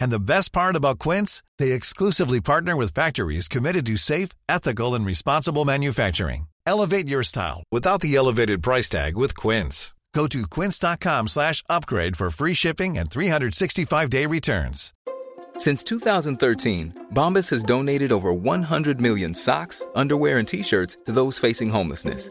And the best part about Quince, they exclusively partner with factories committed to safe, ethical, and responsible manufacturing. Elevate your style without the elevated price tag with Quince. Go to quince.com slash upgrade for free shipping and 365-day returns. Since 2013, Bombas has donated over 100 million socks, underwear, and T-shirts to those facing homelessness.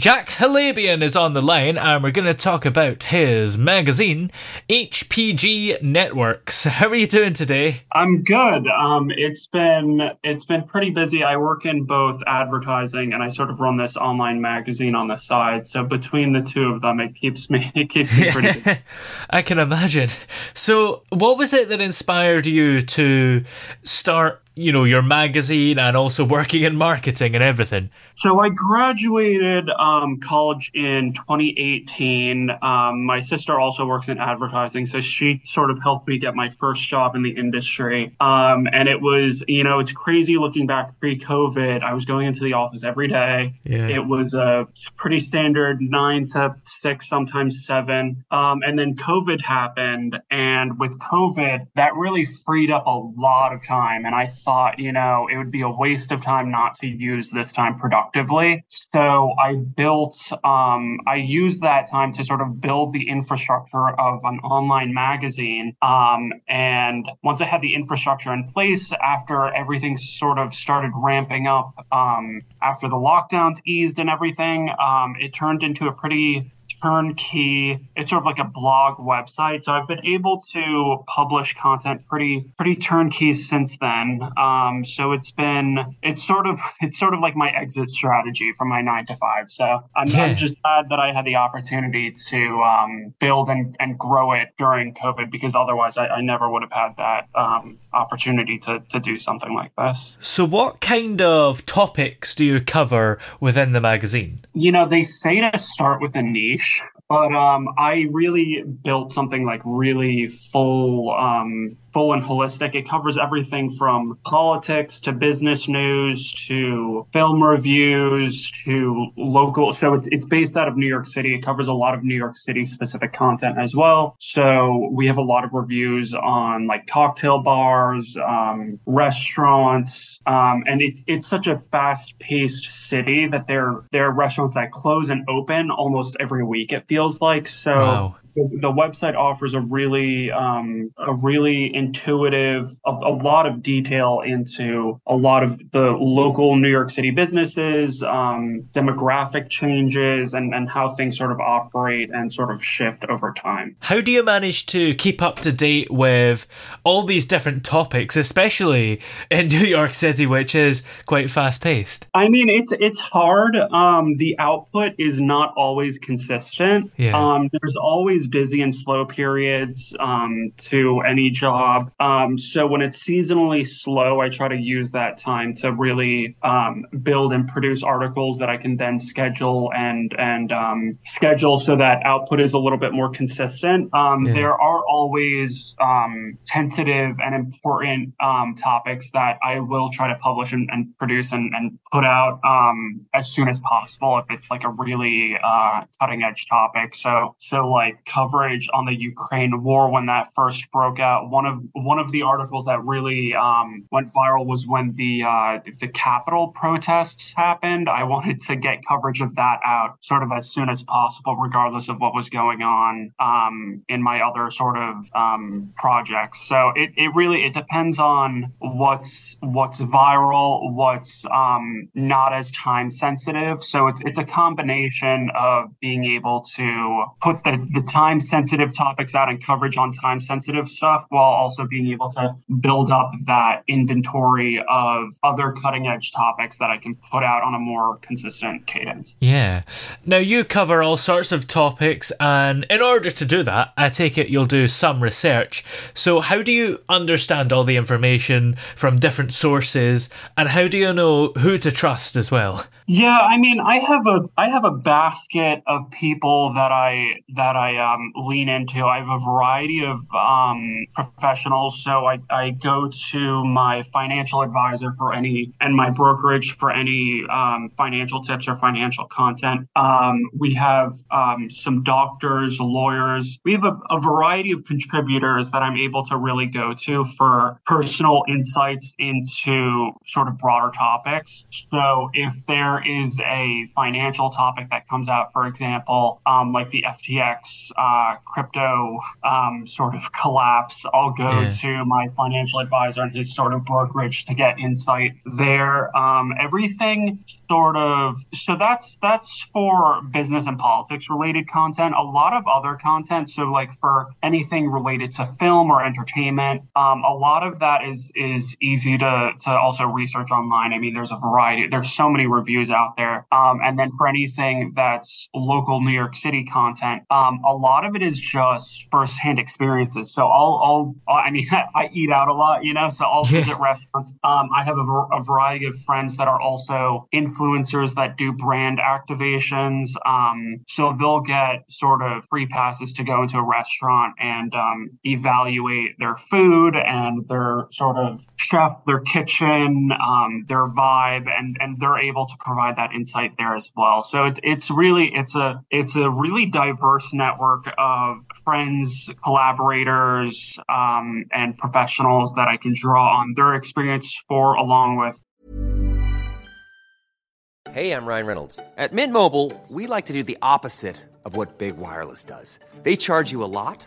Jack Halebian is on the line, and we're going to talk about his magazine, HPG Networks. How are you doing today? I'm good. Um, it's been it's been pretty busy. I work in both advertising and I sort of run this online magazine on the side. So between the two of them, it keeps me it keeps me pretty. busy. I can imagine. So, what was it that inspired you to start you know your magazine and also working in marketing and everything. So i graduated um, college in 2018 um, my sister also works in advertising so she sort of helped me get my first job in the industry. Um, and it was you know it's crazy looking back pre-covid. I was going into the office every day. Yeah. it was a pretty standard nine to six sometimes seven. Um, and then covid happened and with covid that really freed up a lot of time. And i thought, you know, it would be a waste of time not to use this time productively. So I built, um, I used that time to sort of build the infrastructure of an online magazine. Um, and once I had the infrastructure in place, after everything sort of started ramping up, um, after the lockdowns eased and everything, um, it turned into a pretty turnkey. It's sort of like a blog website. So I've been able to publish content pretty pretty turnkey since then. Um, so it's been it's sort of it's sort of like my exit strategy from my nine to five. So I'm, yeah. I'm just glad that I had the opportunity to um, build and, and grow it during COVID because otherwise I, I never would have had that um, opportunity to to do something like this. So what kind of topics do you cover within the magazine? You know, they say to start with a niche but um, I really built something like really full um, full and holistic. It covers everything from politics to business news to film reviews to local. So it's, it's based out of New York City. It covers a lot of New York City specific content as well. So we have a lot of reviews on like cocktail bars, um, restaurants, um, and it's it's such a fast paced city that there there are restaurants that close and open almost every week. It feels like so. Wow the, website offers a really um, a really intuitive a, a, lot of detail into a lot of the local New York City businesses, um, demographic changes, and and how things sort of operate and sort of shift over time. How do you manage to keep up to date with all these different topics, especially in New York City, which is quite fast paced? I mean, it's it's hard. Um, the output is not always consistent. Yeah. Um, there's always always busy and slow periods um, to any job. Um, so when it's seasonally slow, I try to use that time to really um, build and produce articles that I can then schedule and and um, schedule so that output is a little bit more consistent. Um, yeah. There are always um, tentative and important topics that I will try to publish and, and produce and, and, put out as soon as possible if it's like a really uh, cutting edge topic. So so like coverage on the Ukraine war when that first broke out. One of one of the articles that really um, went viral was when the uh, the Capitol protests happened. I wanted to get coverage of that out sort of as soon as possible, regardless of what was going on um, in my other sort of um, projects. So it, it really it depends on what's what's viral, what's um, not as time sensitive. So it's it's a combination of being able to put the, the time sensitive topics out and coverage on time sensitive stuff while also being able to build up that inventory of other cutting edge topics that I can put out on a more consistent cadence. Yeah. Now you cover all sorts of topics, and in order to do that, I take it you'll do some research. So, how do you understand all the information from different sources, and how do you know who to trust as well? Yeah, I mean, I have a I have a basket of people that I that I um, lean into. I have a variety of um, professionals. So I, I go to my financial advisor for any and my brokerage for any um, financial tips or financial content. Um, we have um, some doctors, lawyers. We have a, a variety of contributors that I'm able to really go to for personal insights into sort of broader topics. So if there is a financial topic that comes out, for example, um, like the FTX uh, crypto um, sort of collapse, I'll go yeah. to my financial advisor and his sort of brokerage to get insight there. Um, everything sort of so that's that's for business and politics related content. A lot of other content, so like for anything related to film or entertainment, um, a lot of that is is easy to to also research online. I mean, there's a variety. There's so many reviews out there. Um, and then for anything that's local New York City content, um, a lot of it is just firsthand experiences. So I'll, I'll I mean, I eat out a lot, you know, so I'll visit restaurants. Um, I have a, a, variety of friends that are also influencers that do brand activations. Um, so they'll get sort of free passes to go into a restaurant and um, evaluate their food and their sort of chef, their kitchen, um, their vibe, and and they're able to provide that insight there as well. So it's it's really it's a it's a really diverse network of friends, collaborators, um, and professionals that I can draw on their experience for, along with. Hey, I'm Ryan Reynolds. At Mint Mobile, we like to do the opposite of what big wireless does. They charge you a lot.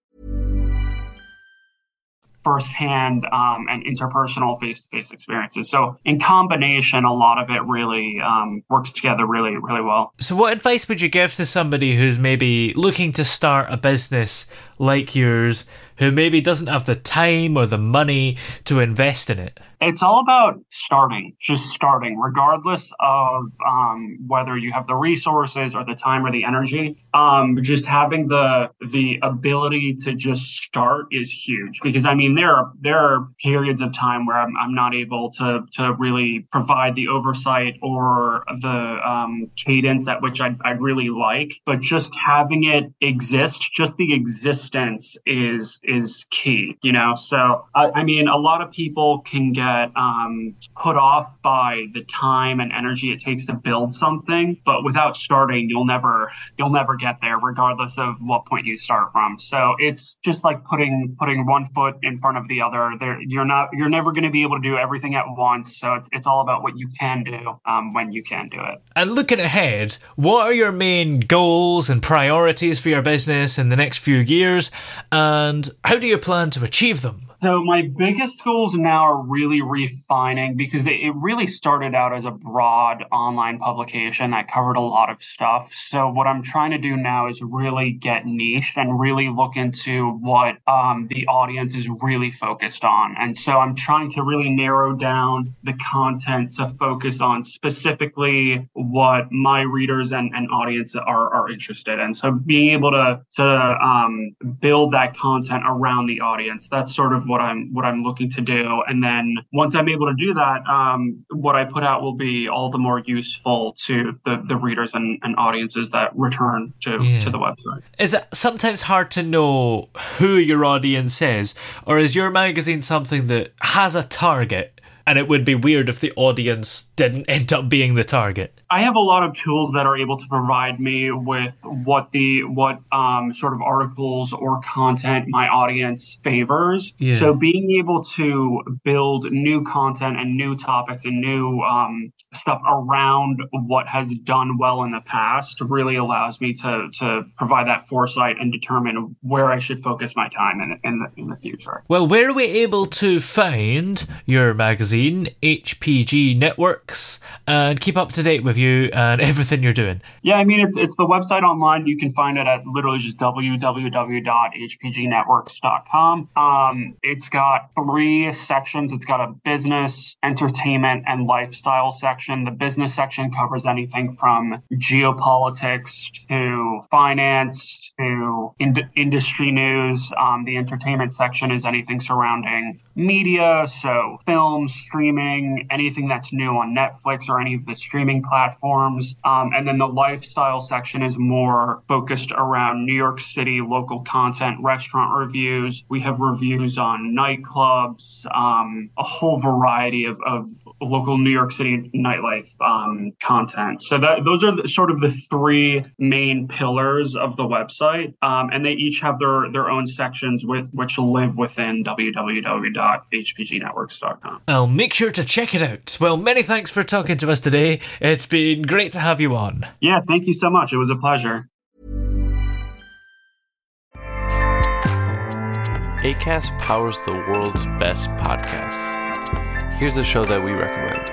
Firsthand um, and interpersonal face-to-face experiences. So in combination, a lot of it really um, works together really, really well. So, what advice would you give to somebody who's maybe looking to start a business like yours, who maybe doesn't have the time or the money to invest in it? It's all about starting, just starting, regardless of um, whether you have the resources or the time or the energy. Um, just having the the ability to just start is huge because I mean there are there are periods of time where I'm, I'm not able to to really provide the oversight or the um, cadence at which I'd, I'd really like, but just having it exist, just the existence is is key, you know. So I, I mean, a lot of people can get um, put off by the time and energy it takes to build something, but without starting, you'll never you'll never get there, regardless of what point you start from. So it's just like putting putting one foot in front of the other. There, you're not you're never going to be able to do everything at once. So it's it's all about what you can do um, when you can do it. And looking ahead, what are your main goals and priorities for your business in the next few years, and how do you plan to achieve them? So my biggest goals now are really refining because it, really started out as a broad online publication that covered a lot of stuff. So what I'm trying to do now is really get niche and really look into what um, the audience is really focused on. And so I'm trying to really narrow down the content to focus on specifically what my readers and, and audience are, are interested in. So being able to to um, build that content around the audience, that's sort of what I'm what I'm looking to do. And then once I'm able to do that, um, what I put out will be all the more useful to the, the readers and, and audiences that return to, Yeah. to the website. Is it sometimes hard to know who your audience is, or is your magazine something that has a target? And it would be weird if the audience didn't end up being the target. I have a lot of tools that are able to provide me with what the what um, sort of articles or content my audience favors. Yeah. So being able to build new content and new topics and new um, stuff around what has done well in the past really allows me to to provide that foresight and determine where I should focus my time in in the in the future. Well, where are we able to find your magazine, HPG Networks, and keep up to date with you and everything you're doing? Yeah, I mean it's it's the website online. You can find it at literally just www.hpgnetworks.com. Um, it's got three sections. It's got a business, entertainment, and lifestyle section. The business section covers anything from geopolitics to finance to ind- industry news. Um, the entertainment section is anything surrounding media, so films, streaming, anything that's new on Netflix or any of the streaming platforms. Um, and then the lifestyle section is more focused around New York City local content, restaurant reviews. We have reviews on nightclubs, um, a whole variety of, of local New York City nightlife um, content. So that those are the, sort of the three main pillars of the website, um, and they each have their their own sections with which live within www.hpgnetworks.com. I'll make sure to check it out. Well, many thanks for talking to us today. It's been great to have you on. Yeah, thank you so much. It was a pleasure. ACAST powers the world's best podcasts. Here's a show that we recommend.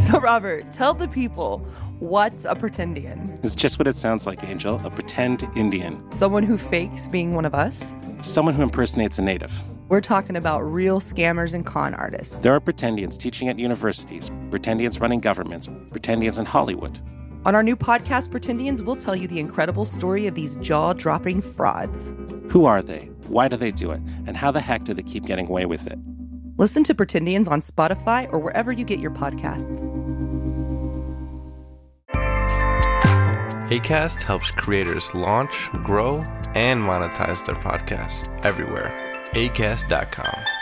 So, Robert, tell the people what's a pretendian? It's just what it sounds like, Angel a pretend Indian. Someone who fakes being one of us? Someone who impersonates a native. We're talking about real scammers and con artists. There are pretendians teaching at universities, pretendians running governments, pretendians in Hollywood. On our new podcast, Pretendians, we'll tell you the incredible story of these jaw dropping frauds. Who are they? Why do they do it? And how the heck do they keep getting away with it? Listen to Pretendians on Spotify or wherever you get your podcasts. ACAST helps creators launch, grow, and monetize their podcasts everywhere. ACAST.com.